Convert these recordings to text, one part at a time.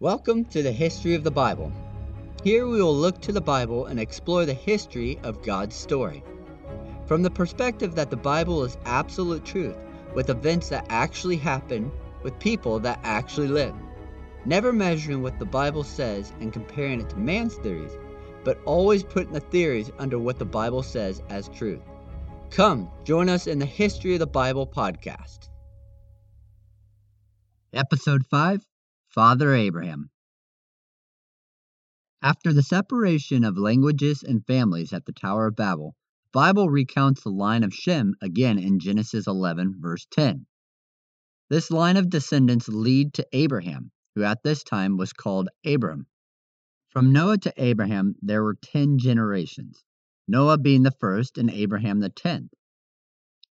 Welcome to the History of the Bible. Here we will look to the Bible and explore the history of God's story. From the perspective that the Bible is absolute truth, with events that actually happen, with people that actually live. Never measuring what the Bible says and comparing it to man's theories, but always putting the theories under what the Bible says as truth. Come, join us in the History of the Bible podcast. Episode 5 Father Abraham. After the separation of languages and families at the Tower of Babel, the Bible recounts the line of Shem again in Genesis 11, verse 10. This line of descendants lead to Abraham, who at this time was called Abram. From Noah to Abraham there were ten generations, Noah being the first and Abraham the tenth.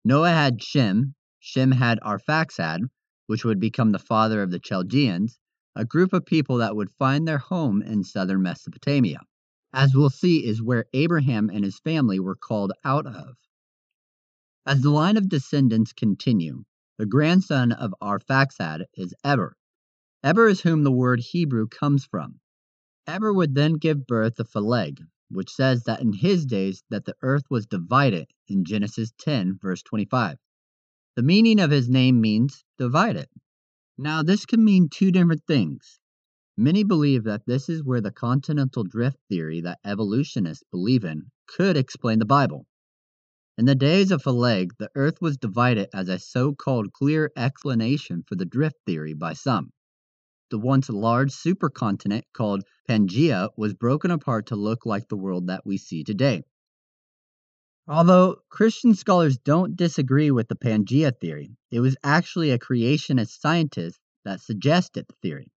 Noah had Shem, Shem had Arphaxad, which would become the father of the Chaldeans, a group of people that would find their home in southern Mesopotamia, as we'll see is where Abraham and his family were called out of. As the line of descendants continue, the grandson of Arphaxad is Eber. Eber is whom the word Hebrew comes from. Eber would then give birth to Phaleg, which says that in his days that the earth was divided in Genesis 10 verse 25. The meaning of his name means divided. Now, this can mean two different things. Many believe that this is where the continental drift theory that evolutionists believe in could explain the Bible. In the days of Phaleg, the earth was divided as a so called clear explanation for the drift theory by some. The once large supercontinent called Pangaea was broken apart to look like the world that we see today. Although Christian scholars don't disagree with the Pangea theory, it was actually a creationist scientist that suggested the theory.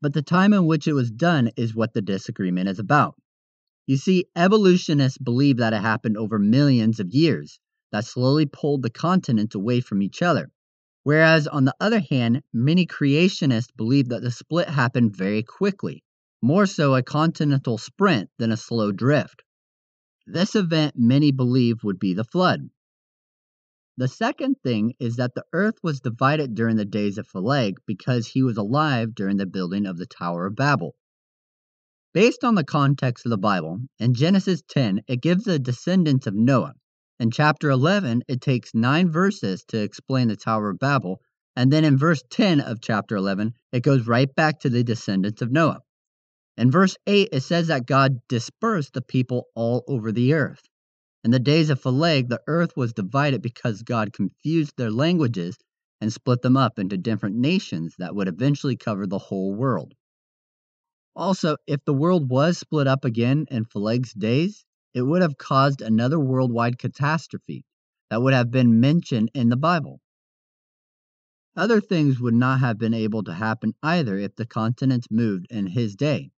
But the time in which it was done is what the disagreement is about. You see, evolutionists believe that it happened over millions of years, that slowly pulled the continents away from each other. Whereas, on the other hand, many creationists believe that the split happened very quickly, more so a continental sprint than a slow drift. This event many believe would be the flood. The second thing is that the earth was divided during the days of Phaleg because he was alive during the building of the Tower of Babel. Based on the context of the Bible, in Genesis 10, it gives the descendants of Noah. In chapter 11, it takes nine verses to explain the Tower of Babel, and then in verse 10 of chapter 11, it goes right back to the descendants of Noah. In verse 8, it says that God dispersed the people all over the earth. In the days of Phaleg, the earth was divided because God confused their languages and split them up into different nations that would eventually cover the whole world. Also, if the world was split up again in Phaleg's days, it would have caused another worldwide catastrophe that would have been mentioned in the Bible. Other things would not have been able to happen either if the continents moved in his day.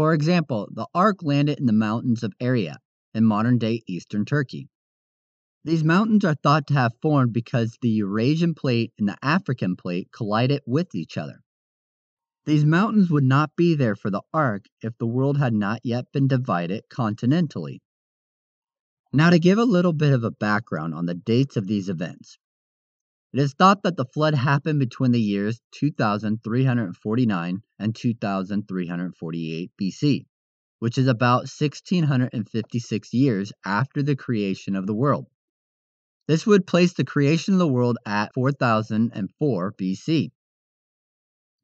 For example, the ark landed in the mountains of Ararat in modern day eastern Turkey. These mountains are thought to have formed because the Eurasian plate and the African plate collided with each other. These mountains would not be there for the ark if the world had not yet been divided continentally. Now, to give a little bit of a background on the dates of these events, it is thought that the flood happened between the years 2349 and 2348 BC, which is about 1656 years after the creation of the world. This would place the creation of the world at 4004 BC.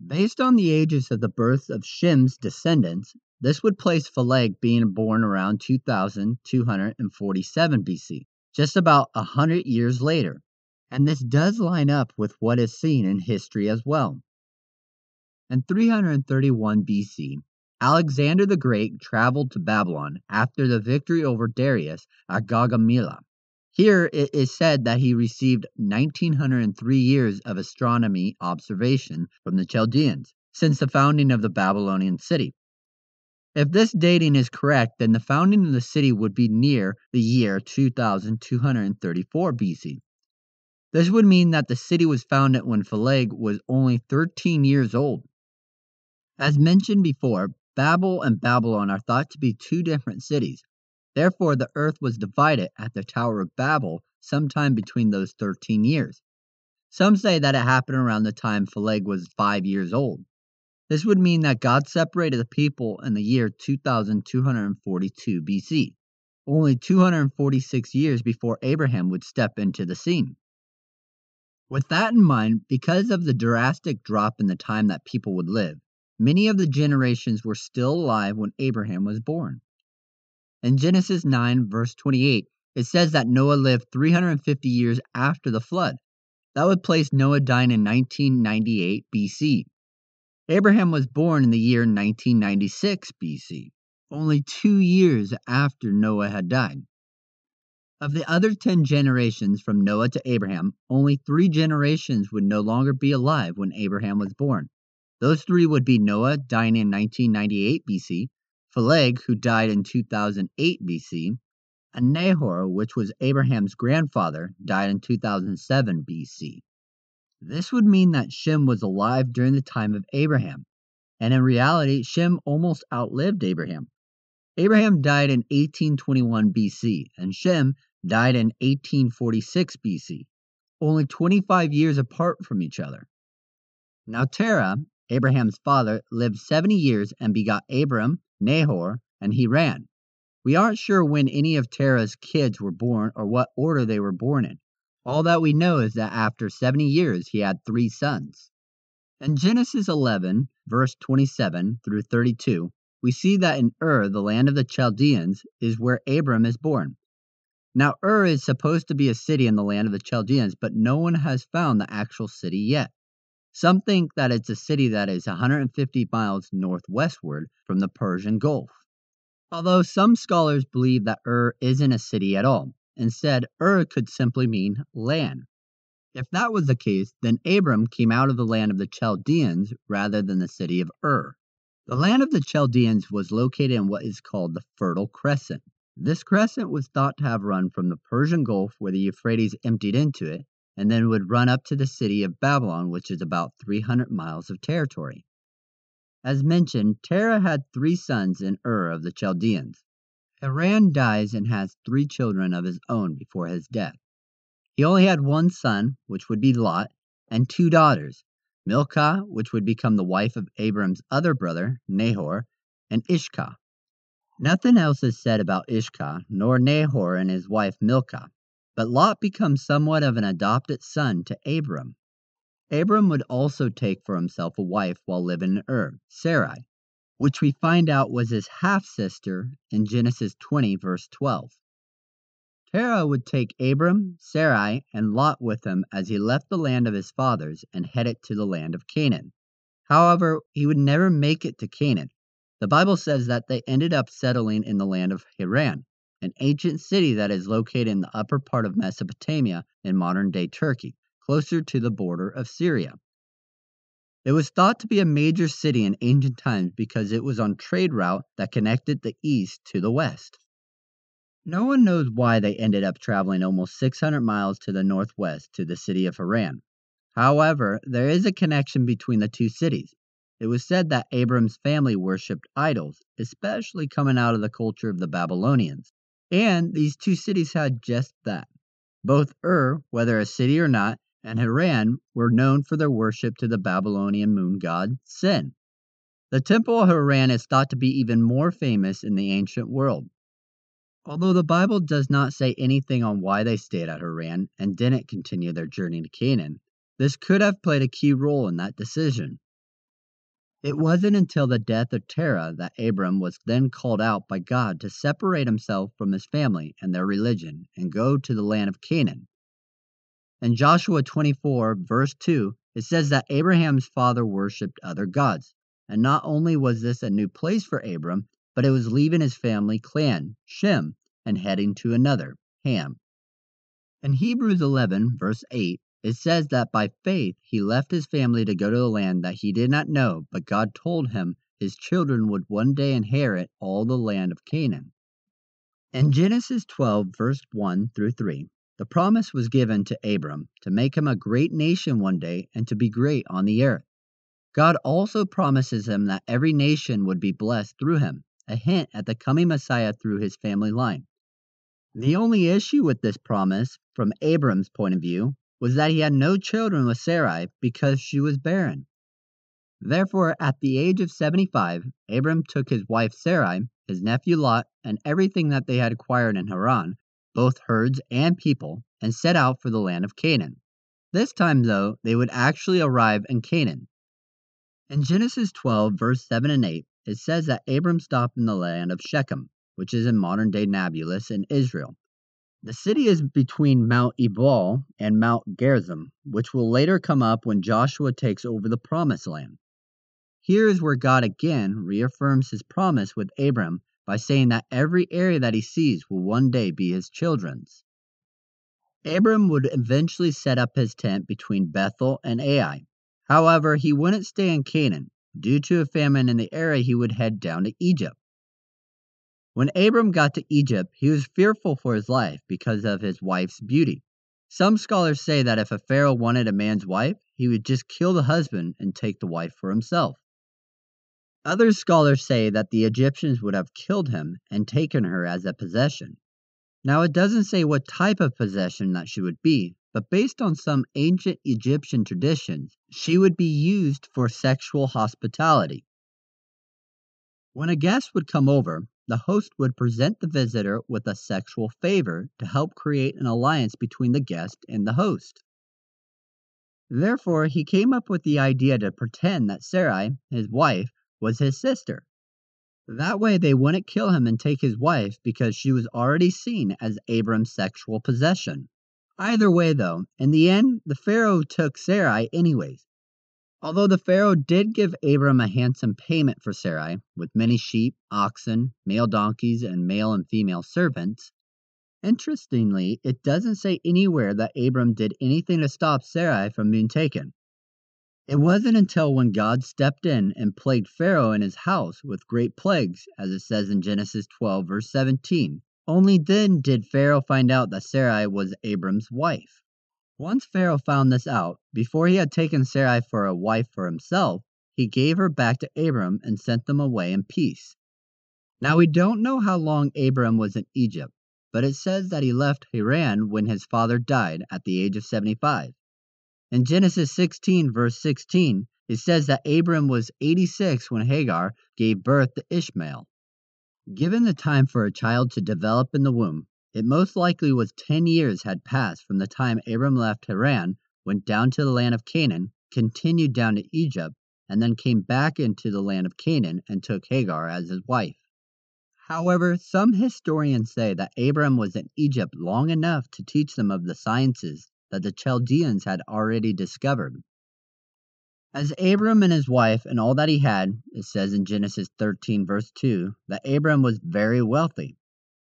Based on the ages of the births of Shem's descendants, this would place Phaleg being born around 2247 BC, just about a hundred years later and this does line up with what is seen in history as well. In 331 BC, Alexander the Great traveled to Babylon after the victory over Darius at Gaugamela. Here it is said that he received 1903 years of astronomy observation from the Chaldeans since the founding of the Babylonian city. If this dating is correct, then the founding of the city would be near the year 2234 BC. This would mean that the city was founded when Phaleg was only 13 years old. As mentioned before, Babel and Babylon are thought to be two different cities. Therefore, the earth was divided at the Tower of Babel sometime between those 13 years. Some say that it happened around the time Phaleg was five years old. This would mean that God separated the people in the year 2242 BC, only 246 years before Abraham would step into the scene. With that in mind, because of the drastic drop in the time that people would live, many of the generations were still alive when Abraham was born. In Genesis 9, verse 28, it says that Noah lived 350 years after the flood. That would place Noah dying in 1998 BC. Abraham was born in the year 1996 BC, only two years after Noah had died. Of the other 10 generations from Noah to Abraham, only three generations would no longer be alive when Abraham was born. Those three would be Noah, dying in 1998 BC, Peleg, who died in 2008 BC, and Nahor, which was Abraham's grandfather, died in 2007 BC. This would mean that Shem was alive during the time of Abraham, and in reality, Shem almost outlived Abraham. Abraham died in 1821 BC, and Shem died in 1846 BC, only 25 years apart from each other. Now Terah, Abraham's father, lived 70 years and begot Abram, Nahor, and Haran. We aren't sure when any of Terah's kids were born or what order they were born in. All that we know is that after 70 years he had three sons. In Genesis 11, verse 27 through 32, we see that in Ur, the land of the Chaldeans, is where Abram is born. Now, Ur is supposed to be a city in the land of the Chaldeans, but no one has found the actual city yet. Some think that it's a city that is 150 miles northwestward from the Persian Gulf. Although some scholars believe that Ur isn't a city at all. Instead, Ur could simply mean land. If that was the case, then Abram came out of the land of the Chaldeans rather than the city of Ur. The land of the Chaldeans was located in what is called the Fertile Crescent. This crescent was thought to have run from the Persian Gulf where the Euphrates emptied into it, and then would run up to the city of Babylon, which is about 300 miles of territory. As mentioned, Terah had three sons in Ur of the Chaldeans. Haran dies and has three children of his own before his death. He only had one son, which would be Lot, and two daughters, Milcah, which would become the wife of Abram's other brother, Nahor, and Ishkah. Nothing else is said about Ishkah, nor Nahor and his wife Milcah, but Lot becomes somewhat of an adopted son to Abram. Abram would also take for himself a wife while living in Ur, Sarai, which we find out was his half sister in Genesis 20, verse 12. Terah would take Abram, Sarai, and Lot with him as he left the land of his fathers and headed to the land of Canaan. However, he would never make it to Canaan the Bible says that they ended up settling in the land of Haran, an ancient city that is located in the upper part of Mesopotamia in modern day Turkey, closer to the border of Syria. It was thought to be a major city in ancient times because it was on trade route that connected the east to the west. No one knows why they ended up traveling almost 600 miles to the northwest to the city of Haran. However, there is a connection between the two cities. It was said that Abram's family worshipped idols, especially coming out of the culture of the Babylonians. And these two cities had just that. Both Ur, whether a city or not, and Haran were known for their worship to the Babylonian moon god Sin. The temple of Haran is thought to be even more famous in the ancient world. Although the Bible does not say anything on why they stayed at Haran and didn't continue their journey to Canaan, this could have played a key role in that decision. It wasn't until the death of Terah that Abram was then called out by God to separate himself from his family and their religion and go to the land of Canaan. In Joshua 24, verse 2, it says that Abraham's father worshipped other gods. And not only was this a new place for Abram, but it was leaving his family clan, Shem, and heading to another, Ham. In Hebrews 11, verse 8, it says that by faith he left his family to go to a land that he did not know, but God told him his children would one day inherit all the land of Canaan. In Genesis 12, verse 1 through 3, the promise was given to Abram to make him a great nation one day and to be great on the earth. God also promises him that every nation would be blessed through him, a hint at the coming Messiah through his family line. The only issue with this promise, from Abram's point of view, was that he had no children with Sarai because she was barren. Therefore, at the age of 75, Abram took his wife Sarai, his nephew Lot, and everything that they had acquired in Haran, both herds and people, and set out for the land of Canaan. This time, though, they would actually arrive in Canaan. In Genesis 12, verse 7 and 8, it says that Abram stopped in the land of Shechem, which is in modern day Nablus in Israel. The city is between Mount Ebal and Mount Gerizim, which will later come up when Joshua takes over the Promised Land. Here is where God again reaffirms his promise with Abram by saying that every area that he sees will one day be his children's. Abram would eventually set up his tent between Bethel and Ai. However, he wouldn't stay in Canaan. Due to a famine in the area, he would head down to Egypt. When Abram got to Egypt, he was fearful for his life because of his wife's beauty. Some scholars say that if a pharaoh wanted a man's wife, he would just kill the husband and take the wife for himself. Other scholars say that the Egyptians would have killed him and taken her as a possession. Now, it doesn't say what type of possession that she would be, but based on some ancient Egyptian traditions, she would be used for sexual hospitality. When a guest would come over, the host would present the visitor with a sexual favor to help create an alliance between the guest and the host. Therefore, he came up with the idea to pretend that Sarai, his wife, was his sister. That way, they wouldn't kill him and take his wife because she was already seen as Abram's sexual possession. Either way, though, in the end, the Pharaoh took Sarai anyways, Although the Pharaoh did give Abram a handsome payment for Sarai, with many sheep, oxen, male donkeys, and male and female servants, interestingly, it doesn't say anywhere that Abram did anything to stop Sarai from being taken. It wasn't until when God stepped in and plagued Pharaoh and his house with great plagues, as it says in Genesis 12, verse 17. Only then did Pharaoh find out that Sarai was Abram's wife. Once Pharaoh found this out, before he had taken Sarai for a wife for himself, he gave her back to Abram and sent them away in peace. Now we don't know how long Abram was in Egypt, but it says that he left Haran when his father died at the age of 75. In Genesis 16, verse 16, it says that Abram was 86 when Hagar gave birth to Ishmael. Given the time for a child to develop in the womb, it most likely was ten years had passed from the time Abram left Haran, went down to the land of Canaan, continued down to Egypt, and then came back into the land of Canaan and took Hagar as his wife. However, some historians say that Abram was in Egypt long enough to teach them of the sciences that the Chaldeans had already discovered. As Abram and his wife and all that he had, it says in Genesis 13, verse 2, that Abram was very wealthy.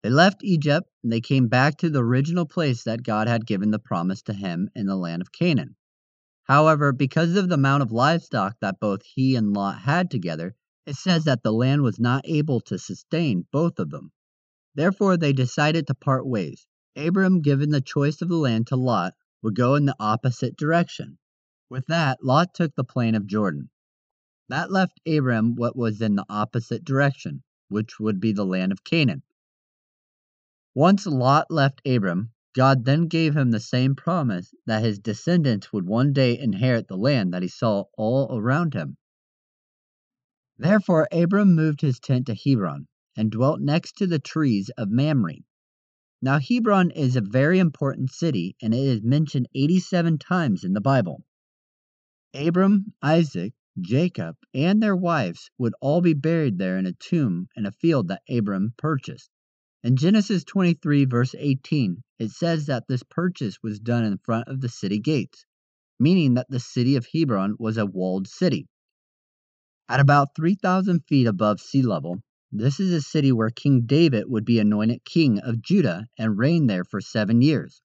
They left Egypt and they came back to the original place that God had given the promise to him in the land of Canaan. However, because of the amount of livestock that both he and Lot had together, it says that the land was not able to sustain both of them. Therefore, they decided to part ways. Abram, given the choice of the land to Lot, would go in the opposite direction. With that, Lot took the plain of Jordan. That left Abram what was in the opposite direction, which would be the land of Canaan. Once Lot left Abram, God then gave him the same promise that his descendants would one day inherit the land that he saw all around him. Therefore, Abram moved his tent to Hebron and dwelt next to the trees of Mamre. Now, Hebron is a very important city and it is mentioned 87 times in the Bible. Abram, Isaac, Jacob, and their wives would all be buried there in a tomb in a field that Abram purchased. In Genesis 23, verse 18, it says that this purchase was done in front of the city gates, meaning that the city of Hebron was a walled city. At about 3,000 feet above sea level, this is a city where King David would be anointed king of Judah and reign there for seven years.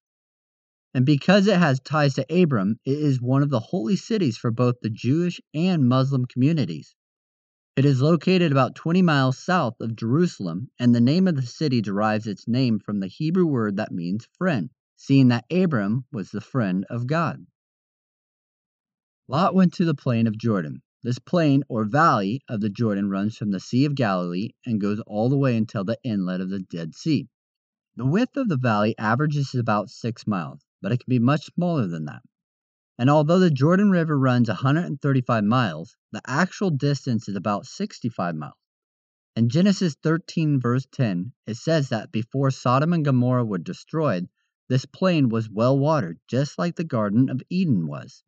And because it has ties to Abram, it is one of the holy cities for both the Jewish and Muslim communities. It is located about 20 miles south of Jerusalem, and the name of the city derives its name from the Hebrew word that means friend, seeing that Abram was the friend of God. Lot went to the plain of Jordan. This plain or valley of the Jordan runs from the Sea of Galilee and goes all the way until the inlet of the Dead Sea. The width of the valley averages about six miles, but it can be much smaller than that. And although the Jordan River runs 135 miles, the actual distance is about 65 miles. In Genesis 13, verse 10, it says that before Sodom and Gomorrah were destroyed, this plain was well watered, just like the Garden of Eden was.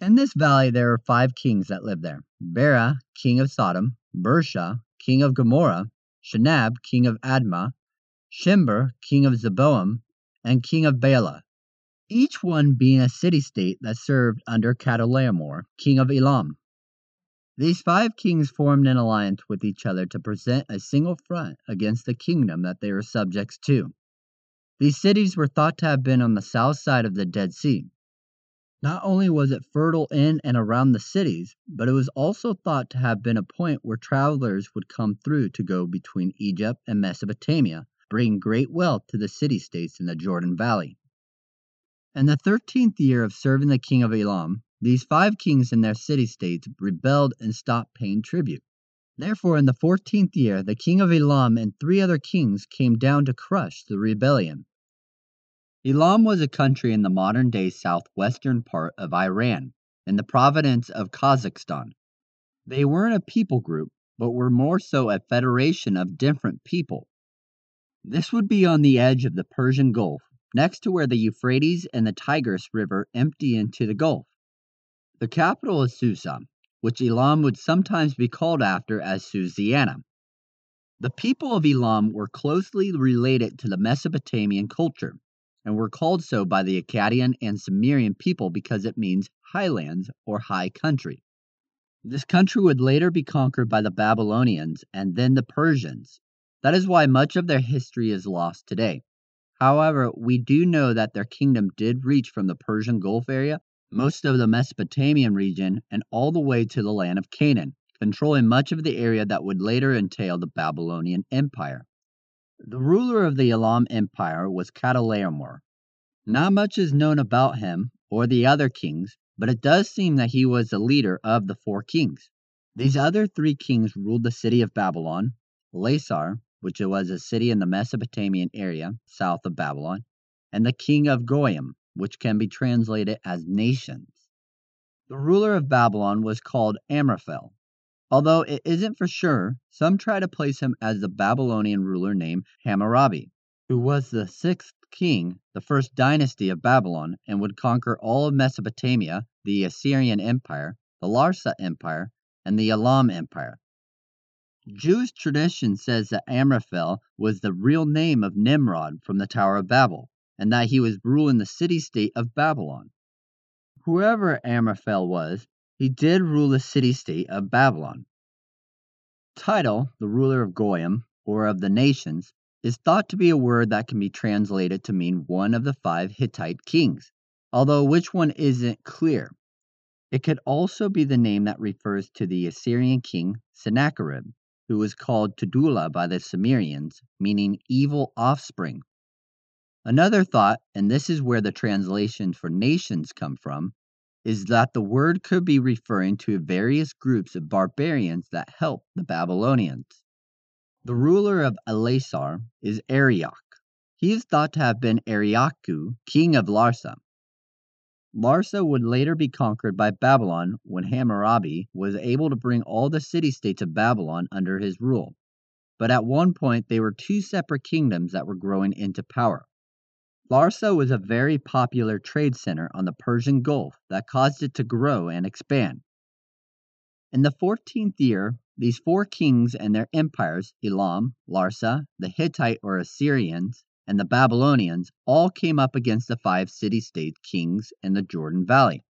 In this valley there are five kings that lived there Bera, king of Sodom, Birsha, king of Gomorrah, Shinab, king of Admah, Shimber, king of Zeboam, and king of Bela, each one being a city state that served under Chedorlaomer, king of Elam. These five kings formed an alliance with each other to present a single front against the kingdom that they were subjects to. These cities were thought to have been on the south side of the Dead Sea. Not only was it fertile in and around the cities, but it was also thought to have been a point where travelers would come through to go between Egypt and Mesopotamia, bringing great wealth to the city states in the Jordan Valley. In the thirteenth year of serving the king of Elam, these five kings and their city states rebelled and stopped paying tribute. Therefore, in the fourteenth year, the king of Elam and three other kings came down to crush the rebellion. Elam was a country in the modern day southwestern part of Iran, in the province of Khuzestan. They weren't a people group, but were more so a federation of different people. This would be on the edge of the Persian Gulf, next to where the Euphrates and the Tigris River empty into the Gulf. The capital is Susa, which Elam would sometimes be called after as Susiana. The people of Elam were closely related to the Mesopotamian culture and were called so by the Akkadian and Sumerian people because it means highlands or high country. This country would later be conquered by the Babylonians and then the Persians. That is why much of their history is lost today. However, we do know that their kingdom did reach from the Persian Gulf area, most of the Mesopotamian region, and all the way to the land of Canaan, controlling much of the area that would later entail the Babylonian Empire. The ruler of the Elam Empire was Chedorlaomer. Not much is known about him or the other kings, but it does seem that he was the leader of the four kings. These other three kings ruled the city of Babylon, Lasar, which was a city in the Mesopotamian area south of Babylon, and the king of Goyim, which can be translated as nations. The ruler of Babylon was called Amraphel. Although it isn't for sure, some try to place him as the Babylonian ruler named Hammurabi, who was the sixth king, the first dynasty of Babylon, and would conquer all of Mesopotamia, the Assyrian Empire, the Larsa Empire, and the Elam Empire. Jewish tradition says that Amraphel was the real name of Nimrod from the Tower of Babel, and that he was ruling the city state of Babylon. Whoever Amraphel was, he did rule the city state of Babylon. Title, the ruler of Goyim, or of the nations, is thought to be a word that can be translated to mean one of the five Hittite kings, although which one isn't clear. It could also be the name that refers to the Assyrian king Sennacherib, who was called Tudela by the Sumerians, meaning evil offspring. Another thought, and this is where the translations for nations come from, is that the word could be referring to various groups of barbarians that helped the Babylonians. The ruler of Elasar is Arioch. He is thought to have been Ariochu, king of Larsa. Larsa would later be conquered by Babylon when Hammurabi was able to bring all the city states of Babylon under his rule. But at one point, they were two separate kingdoms that were growing into power. Larsa was a very popular trade center on the Persian Gulf that caused it to grow and expand. In the 14th year, these four kings and their empires, Elam, Larsa, the Hittite or Assyrians, and the Babylonians, all came up against the five city state kings in the Jordan Valley.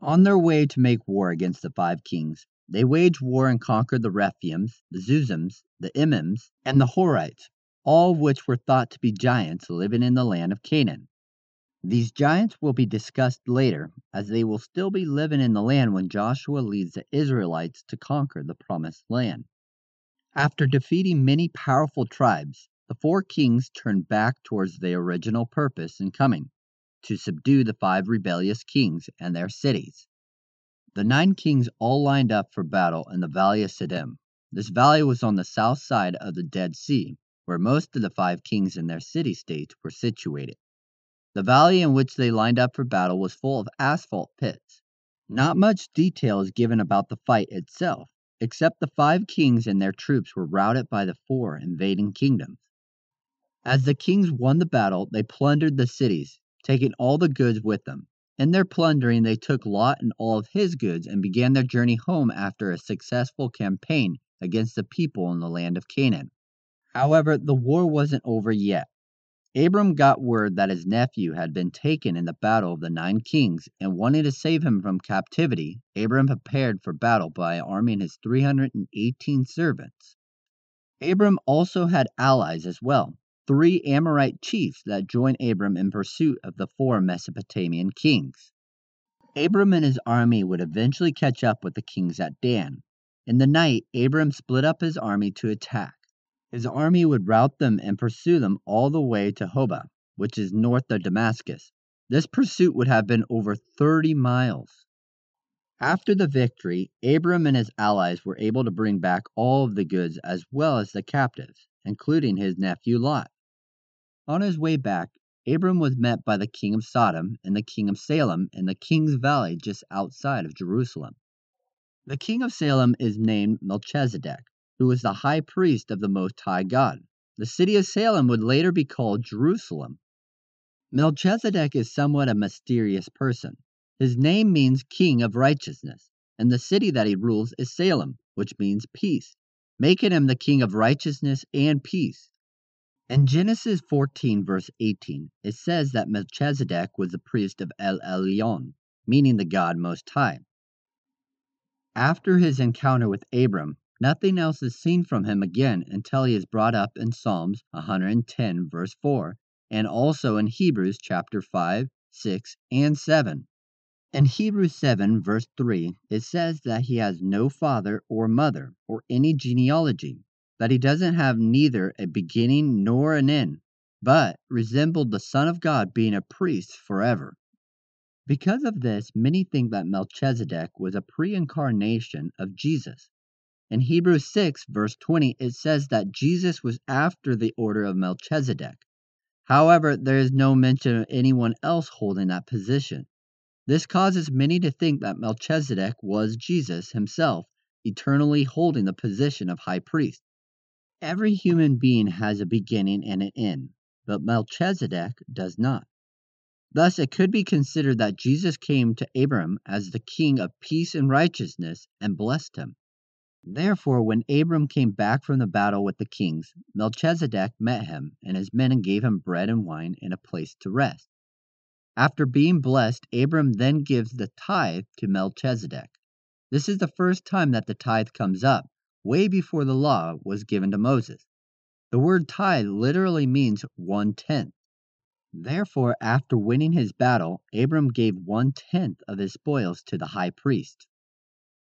On their way to make war against the five kings, they waged war and conquered the Rephaims, the Zuzims, the Emims, and the Horites, all of which were thought to be giants living in the land of Canaan. These giants will be discussed later, as they will still be living in the land when Joshua leads the Israelites to conquer the promised land. After defeating many powerful tribes, the four kings turned back towards their original purpose in coming to subdue the five rebellious kings and their cities. The nine kings all lined up for battle in the valley of Siddim. This valley was on the south side of the Dead Sea, where most of the five kings and their city states were situated. The valley in which they lined up for battle was full of asphalt pits. Not much detail is given about the fight itself, except the five kings and their troops were routed by the four invading kingdoms. As the kings won the battle, they plundered the cities, taking all the goods with them. In their plundering, they took Lot and all of his goods and began their journey home after a successful campaign against the people in the land of Canaan. However, the war wasn't over yet. Abram got word that his nephew had been taken in the battle of the Nine Kings, and wanting to save him from captivity, Abram prepared for battle by arming his 318 servants. Abram also had allies as well, three Amorite chiefs that joined Abram in pursuit of the four Mesopotamian kings. Abram and his army would eventually catch up with the kings at Dan. In the night, Abram split up his army to attack. His army would rout them and pursue them all the way to Hobah, which is north of Damascus. This pursuit would have been over 30 miles. After the victory, Abram and his allies were able to bring back all of the goods as well as the captives, including his nephew Lot. On his way back, Abram was met by the king of Sodom and the king of Salem in the King's Valley just outside of Jerusalem. The king of Salem is named Melchizedek who was the high priest of the Most High God. The city of Salem would later be called Jerusalem. Melchizedek is somewhat a mysterious person. His name means king of righteousness, and the city that he rules is Salem, which means peace, making him the king of righteousness and peace. In Genesis 14, verse 18, it says that Melchizedek was the priest of El Elyon, meaning the God Most High. After his encounter with Abram, Nothing else is seen from him again until he is brought up in Psalms 110, verse 4, and also in Hebrews chapter 5, 6, and 7. In Hebrews 7, verse 3, it says that he has no father or mother or any genealogy, that he doesn't have neither a beginning nor an end, but resembled the Son of God being a priest forever. Because of this, many think that Melchizedek was a pre incarnation of Jesus, in Hebrews 6, verse 20, it says that Jesus was after the order of Melchizedek. However, there is no mention of anyone else holding that position. This causes many to think that Melchizedek was Jesus himself, eternally holding the position of high priest. Every human being has a beginning and an end, but Melchizedek does not. Thus, it could be considered that Jesus came to Abram as the king of peace and righteousness and blessed him. Therefore, when Abram came back from the battle with the kings, Melchizedek met him and his men and gave him bread and wine and a place to rest. After being blessed, Abram then gives the tithe to Melchizedek. This is the first time that the tithe comes up, way before the law was given to Moses. The word tithe literally means one tenth. Therefore, after winning his battle, Abram gave one tenth of his spoils to the high priest.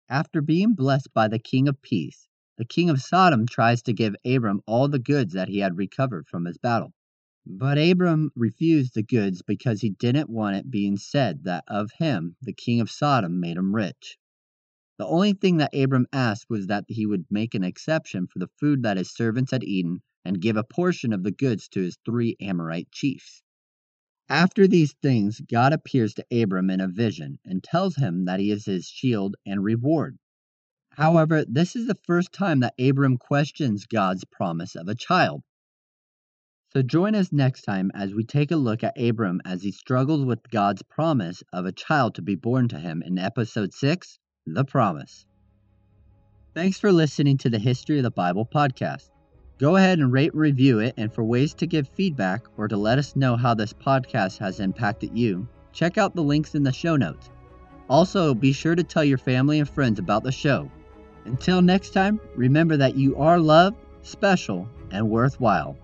After being blessed by the King of Peace, the king of Sodom tries to give Abram all the goods that he had recovered from his battle. But Abram refused the goods because he didn't want it being said that of him the king of Sodom made him rich. The only thing that Abram asked was that he would make an exception for the food that his servants had eaten and give a portion of the goods to his three Amorite chiefs. After these things, God appears to Abram in a vision and tells him that he is his shield and reward. However, this is the first time that Abram questions God's promise of a child. So join us next time as we take a look at Abram as he struggles with God's promise of a child to be born to him in episode 6 The Promise. Thanks for listening to the History of the Bible podcast. Go ahead and rate and review it, and for ways to give feedback or to let us know how this podcast has impacted you, check out the links in the show notes. Also, be sure to tell your family and friends about the show. Until next time, remember that you are loved, special, and worthwhile.